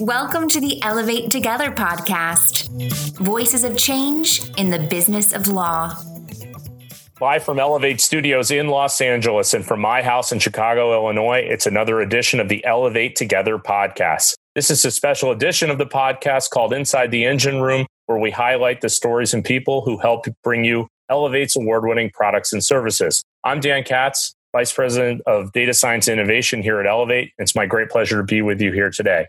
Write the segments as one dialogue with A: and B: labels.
A: Welcome to the Elevate Together podcast Voices of Change in the Business of Law.
B: Live from Elevate Studios in Los Angeles and from my house in Chicago, Illinois, it's another edition of the Elevate Together podcast. This is a special edition of the podcast called Inside the Engine Room, where we highlight the stories and people who help bring you Elevate's award winning products and services. I'm Dan Katz, Vice President of Data Science Innovation here at Elevate. It's my great pleasure to be with you here today.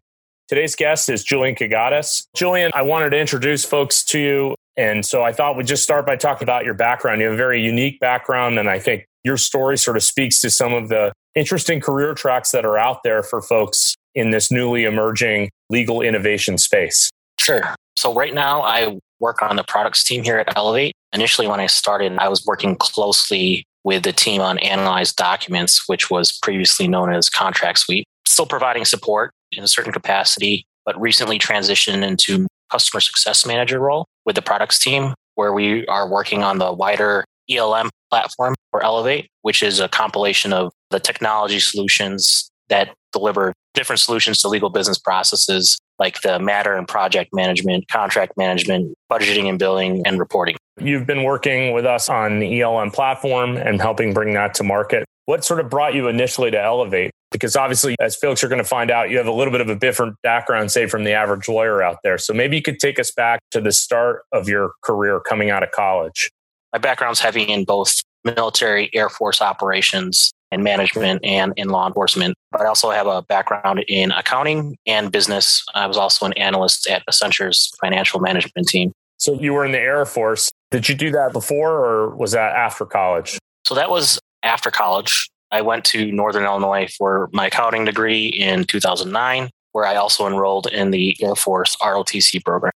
B: Today's guest is Julian Kagatis. Julian, I wanted to introduce folks to you. And so I thought we'd just start by talking about your background. You have a very unique background, and I think your story sort of speaks to some of the interesting career tracks that are out there for folks in this newly emerging legal innovation space.
C: Sure. So, right now, I work on the products team here at Elevate. Initially, when I started, I was working closely with the team on analyzed documents, which was previously known as Contract Suite, still providing support in a certain capacity, but recently transitioned into customer success manager role with the products team, where we are working on the wider ELM platform for Elevate, which is a compilation of the technology solutions that deliver different solutions to legal business processes like the matter and project management, contract management, budgeting and billing, and reporting.
B: You've been working with us on the ELM platform and helping bring that to market. What sort of brought you initially to Elevate? Because obviously, as folks are going to find out, you have a little bit of a different background, say, from the average lawyer out there. So maybe you could take us back to the start of your career coming out of college.
C: My background's heavy in both military, Air Force operations, and management and in law enforcement. But I also have a background in accounting and business. I was also an analyst at Accenture's financial management team.
B: So you were in the Air Force. Did you do that before or was that after college?
C: So that was after college. I went to Northern Illinois for my accounting degree in 2009, where I also enrolled in the Air Force ROTC program.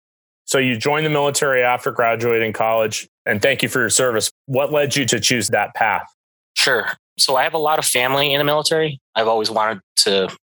B: So you joined the military after graduating college, and thank you for your service. What led you to choose that path?
C: Sure. So I have a lot of family in the military. I've always wanted to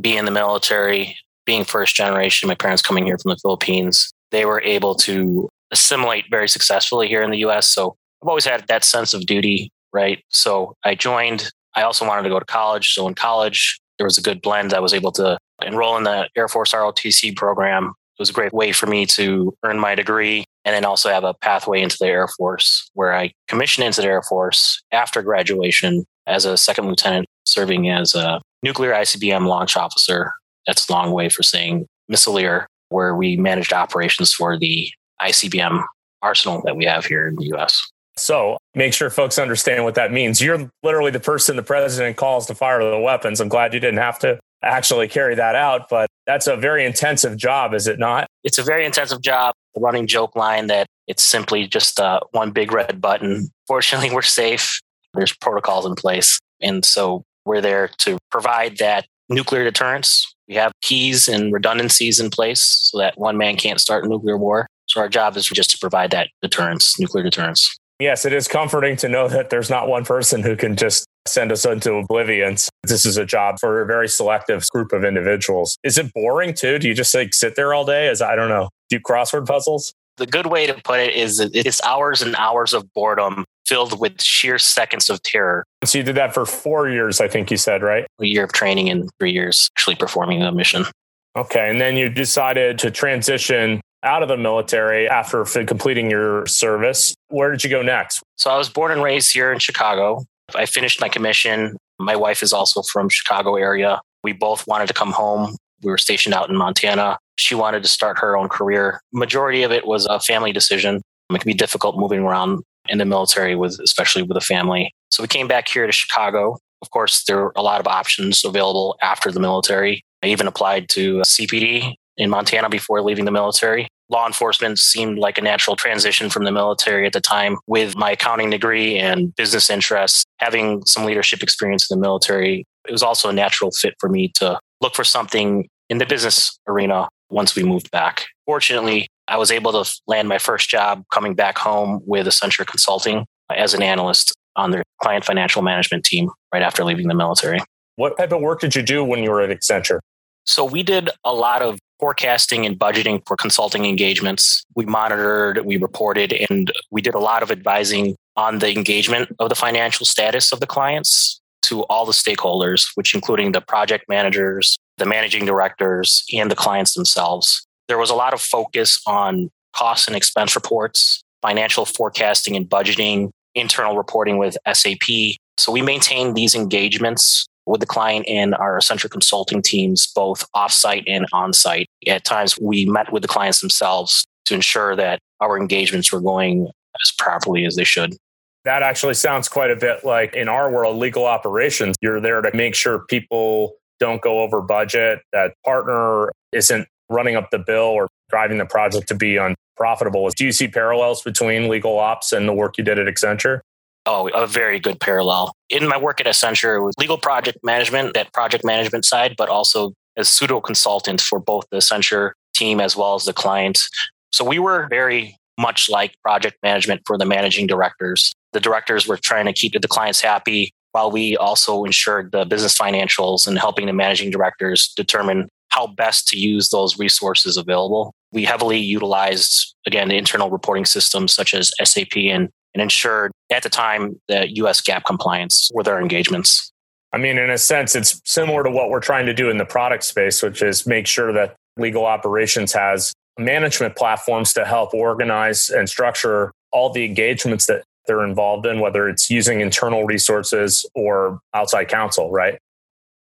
C: be in the military, being first generation, my parents coming here from the Philippines. They were able to assimilate very successfully here in the US. So I've always had that sense of duty, right? So I joined. I also wanted to go to college. So in college, there was a good blend. I was able to enroll in the Air Force ROTC program. It was a great way for me to earn my degree and then also have a pathway into the Air Force where I commissioned into the Air Force after graduation as a second lieutenant serving as a nuclear ICBM launch officer. That's a long way for saying missileer, where we managed operations for the ICBM arsenal that we have here in the US.
B: So make sure folks understand what that means. You're literally the person the president calls to fire the weapons. I'm glad you didn't have to actually carry that out, but that's a very intensive job, is it not?
C: It's a very intensive job. The running joke line that it's simply just uh, one big red button. Fortunately, we're safe. There's protocols in place. And so we're there to provide that nuclear deterrence. We have keys and redundancies in place so that one man can't start a nuclear war. So our job is just to provide that deterrence, nuclear deterrence.
B: Yes, it is comforting to know that there's not one person who can just send us into oblivion. This is a job for a very selective group of individuals. Is it boring too? Do you just like sit there all day? As I don't know, do crossword puzzles?
C: The good way to put it is it's hours and hours of boredom filled with sheer seconds of terror.
B: So you did that for four years, I think you said, right?
C: A year of training and three years actually performing the mission.
B: Okay. And then you decided to transition out of the military after completing your service. Where did you go next?
C: So I was born and raised here in Chicago. I finished my commission. My wife is also from Chicago area. We both wanted to come home. We were stationed out in Montana. She wanted to start her own career. Majority of it was a family decision. It can be difficult moving around in the military with especially with a family. So we came back here to Chicago. Of course, there were a lot of options available after the military. I even applied to CPD in Montana before leaving the military. Law enforcement seemed like a natural transition from the military at the time with my accounting degree and business interests. Having some leadership experience in the military, it was also a natural fit for me to look for something in the business arena once we moved back. Fortunately, I was able to land my first job coming back home with Accenture Consulting as an analyst on their client financial management team right after leaving the military.
B: What type of work did you do when you were at Accenture?
C: So we did a lot of forecasting and budgeting for consulting engagements. We monitored, we reported, and we did a lot of advising on the engagement of the financial status of the clients to all the stakeholders, which including the project managers, the managing directors, and the clients themselves. There was a lot of focus on cost and expense reports, financial forecasting and budgeting, internal reporting with SAP. So we maintain these engagements with the client and our Accenture consulting teams, both offsite and onsite. At times, we met with the clients themselves to ensure that our engagements were going as properly as they should.
B: That actually sounds quite a bit like in our world, legal operations. You're there to make sure people don't go over budget, that partner isn't running up the bill or driving the project to be unprofitable. Do you see parallels between legal ops and the work you did at Accenture?
C: Oh, a very good parallel. In my work at Accenture, it was legal project management, that project management side, but also as pseudo consultant for both the Accenture team as well as the client. So we were very much like project management for the managing directors. The directors were trying to keep the clients happy while we also ensured the business financials and helping the managing directors determine how best to use those resources available. We heavily utilized, again, the internal reporting systems such as SAP and, and ensured at the time the US GAAP compliance with our engagements.
B: I mean, in a sense, it's similar to what we're trying to do in the product space, which is make sure that legal operations has management platforms to help organize and structure all the engagements that they're involved in, whether it's using internal resources or outside counsel, right?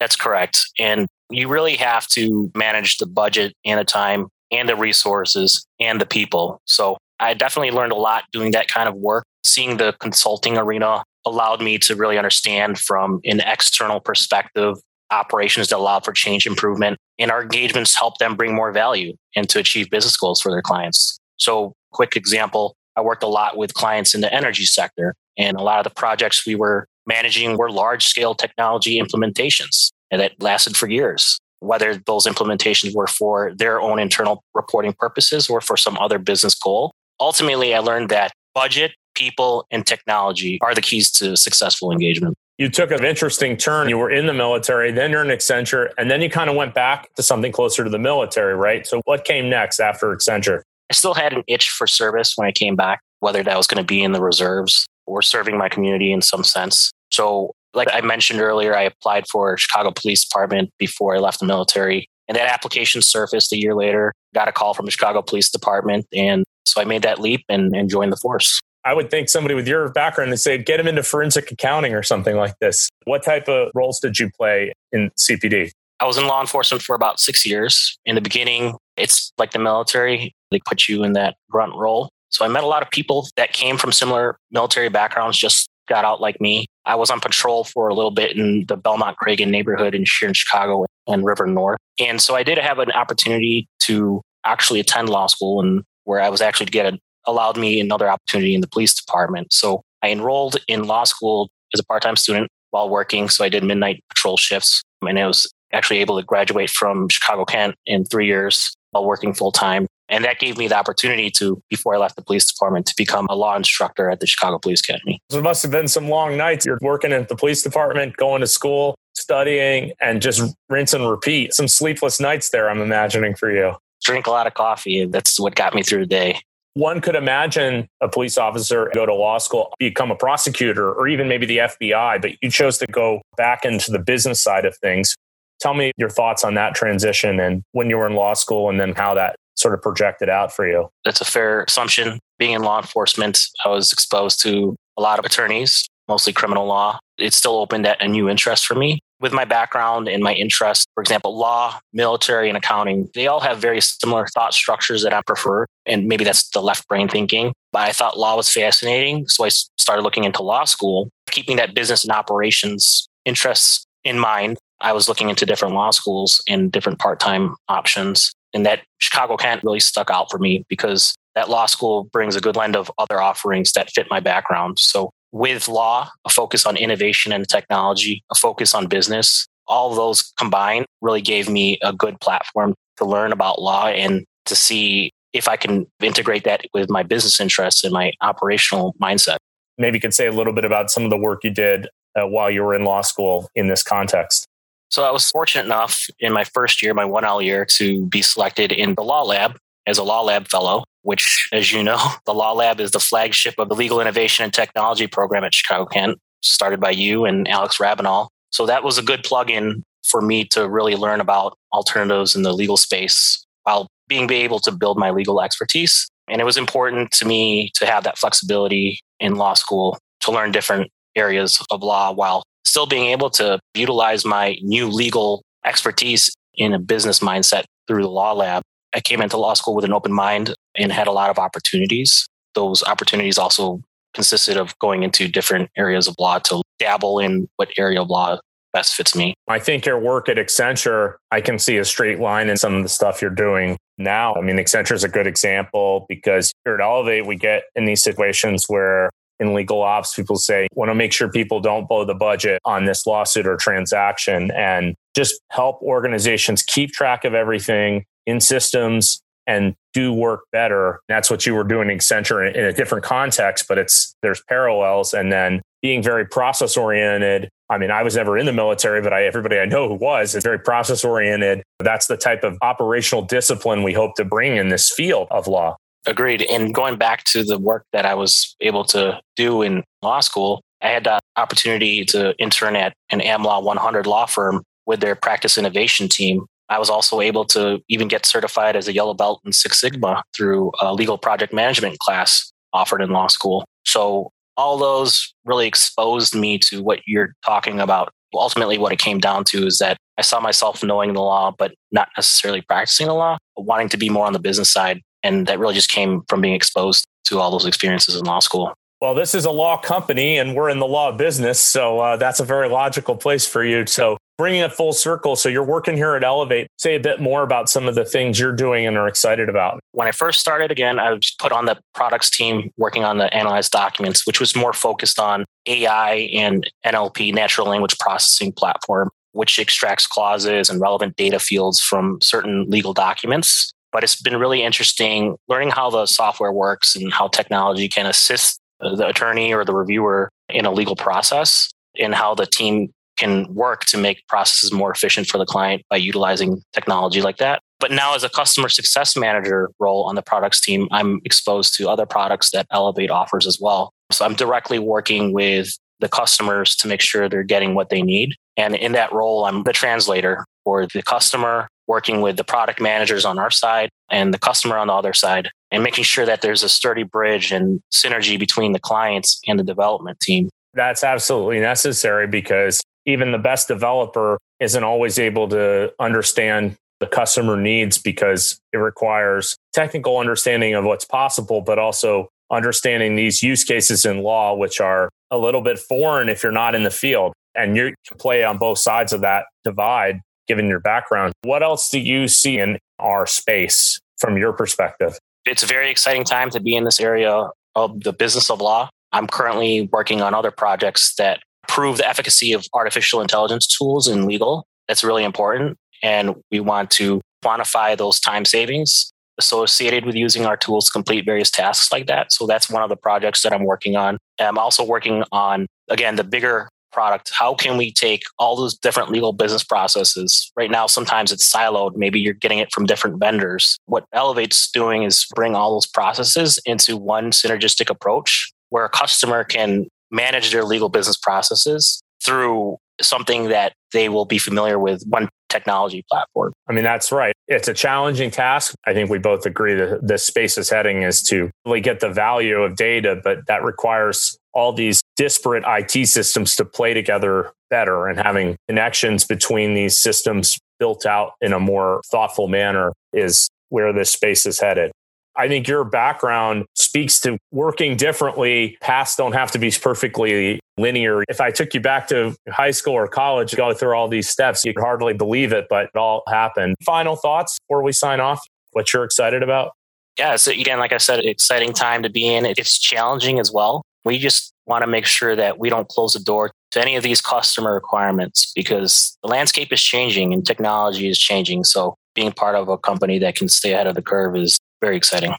C: That's correct. And you really have to manage the budget and the time and the resources and the people. So I definitely learned a lot doing that kind of work. Seeing the consulting arena allowed me to really understand from an external perspective operations that allow for change improvement. And our engagements help them bring more value and to achieve business goals for their clients. So, quick example I worked a lot with clients in the energy sector, and a lot of the projects we were managing were large scale technology implementations and that lasted for years. Whether those implementations were for their own internal reporting purposes or for some other business goal. Ultimately, I learned that budget, people, and technology are the keys to successful engagement
B: you took an interesting turn. You were in the military, then you're in Accenture, and then you kind of went back to something closer to the military, right? So, what came next after Accenture?
C: I still had an itch for service when I came back, whether that was going to be in the reserves or serving my community in some sense. So, like I mentioned earlier, I applied for Chicago Police Department before I left the military. And that application surfaced a year later, got a call from the Chicago Police Department. And so I made that leap and, and joined the force.
B: I would think somebody with your background, they say, get him into forensic accounting or something like this. What type of roles did you play in CPD?
C: I was in law enforcement for about six years. In the beginning, it's like the military, they put you in that grunt role. So I met a lot of people that came from similar military backgrounds, just got out like me. I was on patrol for a little bit in the Belmont Cragin neighborhood in here in Chicago and River North. And so I did have an opportunity to actually attend law school and where I was actually to get a allowed me another opportunity in the police department. So I enrolled in law school as a part time student while working. So I did midnight patrol shifts and I was actually able to graduate from Chicago Kent in three years while working full time. And that gave me the opportunity to, before I left the police department, to become a law instructor at the Chicago Police Academy.
B: So it must have been some long nights. You're working at the police department, going to school, studying, and just rinse and repeat. Some sleepless nights there, I'm imagining for you.
C: Drink a lot of coffee. That's what got me through the day.
B: One could imagine a police officer go to law school, become a prosecutor, or even maybe the FBI, but you chose to go back into the business side of things. Tell me your thoughts on that transition and when you were in law school and then how that sort of projected out for you.
C: That's a fair assumption. Being in law enforcement, I was exposed to a lot of attorneys, mostly criminal law. It still opened a new interest for me with my background and my interests, for example, law, military, and accounting, they all have very similar thought structures that I prefer. And maybe that's the left brain thinking. But I thought law was fascinating. So I started looking into law school, keeping that business and operations interests in mind. I was looking into different law schools and different part time options. And that Chicago Kent really stuck out for me because that law school brings a good blend of other offerings that fit my background. So with law, a focus on innovation and technology, a focus on business, all those combined really gave me a good platform to learn about law and to see if I can integrate that with my business interests and my operational mindset.
B: Maybe you could say a little bit about some of the work you did uh, while you were in law school in this context.
C: So I was fortunate enough in my first year, my 1L year, to be selected in the law lab as a law lab fellow which, as you know, the Law Lab is the flagship of the Legal Innovation and Technology program at Chicago Kent, started by you and Alex Rabinall. So that was a good plug in for me to really learn about alternatives in the legal space while being able to build my legal expertise. And it was important to me to have that flexibility in law school to learn different areas of law while still being able to utilize my new legal expertise in a business mindset through the law lab. I came into law school with an open mind and had a lot of opportunities. Those opportunities also consisted of going into different areas of law to dabble in what area of law best fits me.
B: I think your work at Accenture, I can see a straight line in some of the stuff you're doing now. I mean, Accenture is a good example because here at Elevate, we get in these situations where in legal ops, people say, want to make sure people don't blow the budget on this lawsuit or transaction and just help organizations keep track of everything in systems and do work better. That's what you were doing in Accenture in a different context, but it's there's parallels. And then being very process oriented. I mean, I was never in the military, but I, everybody I know who was is very process oriented. That's the type of operational discipline we hope to bring in this field of law.
C: Agreed. And going back to the work that I was able to do in law school, I had the opportunity to intern at an AmLaw 100 law firm with their practice innovation team. I was also able to even get certified as a yellow belt in Six Sigma through a legal project management class offered in law school. So all those really exposed me to what you're talking about. Ultimately, what it came down to is that I saw myself knowing the law, but not necessarily practicing the law, wanting to be more on the business side and that really just came from being exposed to all those experiences in law school.
B: Well, this is a law company and we're in the law business. So uh, that's a very logical place for you. So bringing it full circle. So you're working here at Elevate. Say a bit more about some of the things you're doing and are excited about.
C: When I first started, again, I was put on the products team working on the analyzed documents, which was more focused on AI and NLP, natural language processing platform, which extracts clauses and relevant data fields from certain legal documents but it's been really interesting learning how the software works and how technology can assist the attorney or the reviewer in a legal process and how the team can work to make processes more efficient for the client by utilizing technology like that. But now, as a customer success manager role on the products team, I'm exposed to other products that Elevate offers as well. So I'm directly working with the customers to make sure they're getting what they need. And in that role, I'm the translator for the customer working with the product managers on our side and the customer on the other side and making sure that there's a sturdy bridge and synergy between the clients and the development team.
B: That's absolutely necessary because even the best developer isn't always able to understand the customer needs because it requires technical understanding of what's possible, but also understanding these use cases in law, which are a little bit foreign if you're not in the field. And you can play on both sides of that divide given your background. What else do you see in our space from your perspective?
C: It's a very exciting time to be in this area of the business of law. I'm currently working on other projects that prove the efficacy of artificial intelligence tools in legal. That's really important. And we want to quantify those time savings associated with using our tools to complete various tasks like that. So that's one of the projects that I'm working on. I'm also working on, again, the bigger product how can we take all those different legal business processes right now sometimes it's siloed maybe you're getting it from different vendors what elevate's doing is bring all those processes into one synergistic approach where a customer can manage their legal business processes through something that they will be familiar with one technology platform.
B: I mean, that's right. It's a challenging task. I think we both agree that the space is heading is to really get the value of data, but that requires all these disparate IT systems to play together better and having connections between these systems built out in a more thoughtful manner is where this space is headed. I think your background speaks to working differently. Paths don't have to be perfectly linear. If I took you back to high school or college, go through all these steps, you could hardly believe it, but it all happened. Final thoughts before we sign off? What you're excited about?
C: Yeah, so again, like I said, exciting time to be in. It's challenging as well. We just want to make sure that we don't close the door to any of these customer requirements because the landscape is changing and technology is changing. So being part of a company that can stay ahead of the curve is very exciting.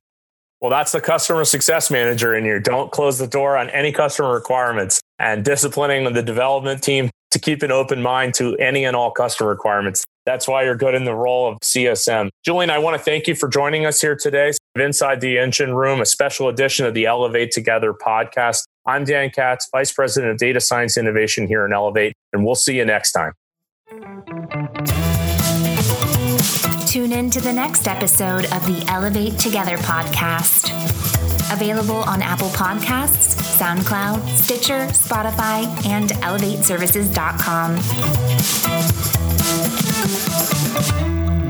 B: Well, that's the customer success manager in you. Don't close the door on any customer requirements and disciplining the development team to keep an open mind to any and all customer requirements. That's why you're good in the role of CSM. Julian, I want to thank you for joining us here today. Inside the Engine Room, a special edition of the Elevate Together podcast. I'm Dan Katz, Vice President of Data Science Innovation here in Elevate, and we'll see you next time.
A: Tune in to the next episode of the Elevate Together podcast. Available on Apple Podcasts, SoundCloud, Stitcher, Spotify, and ElevateServices.com.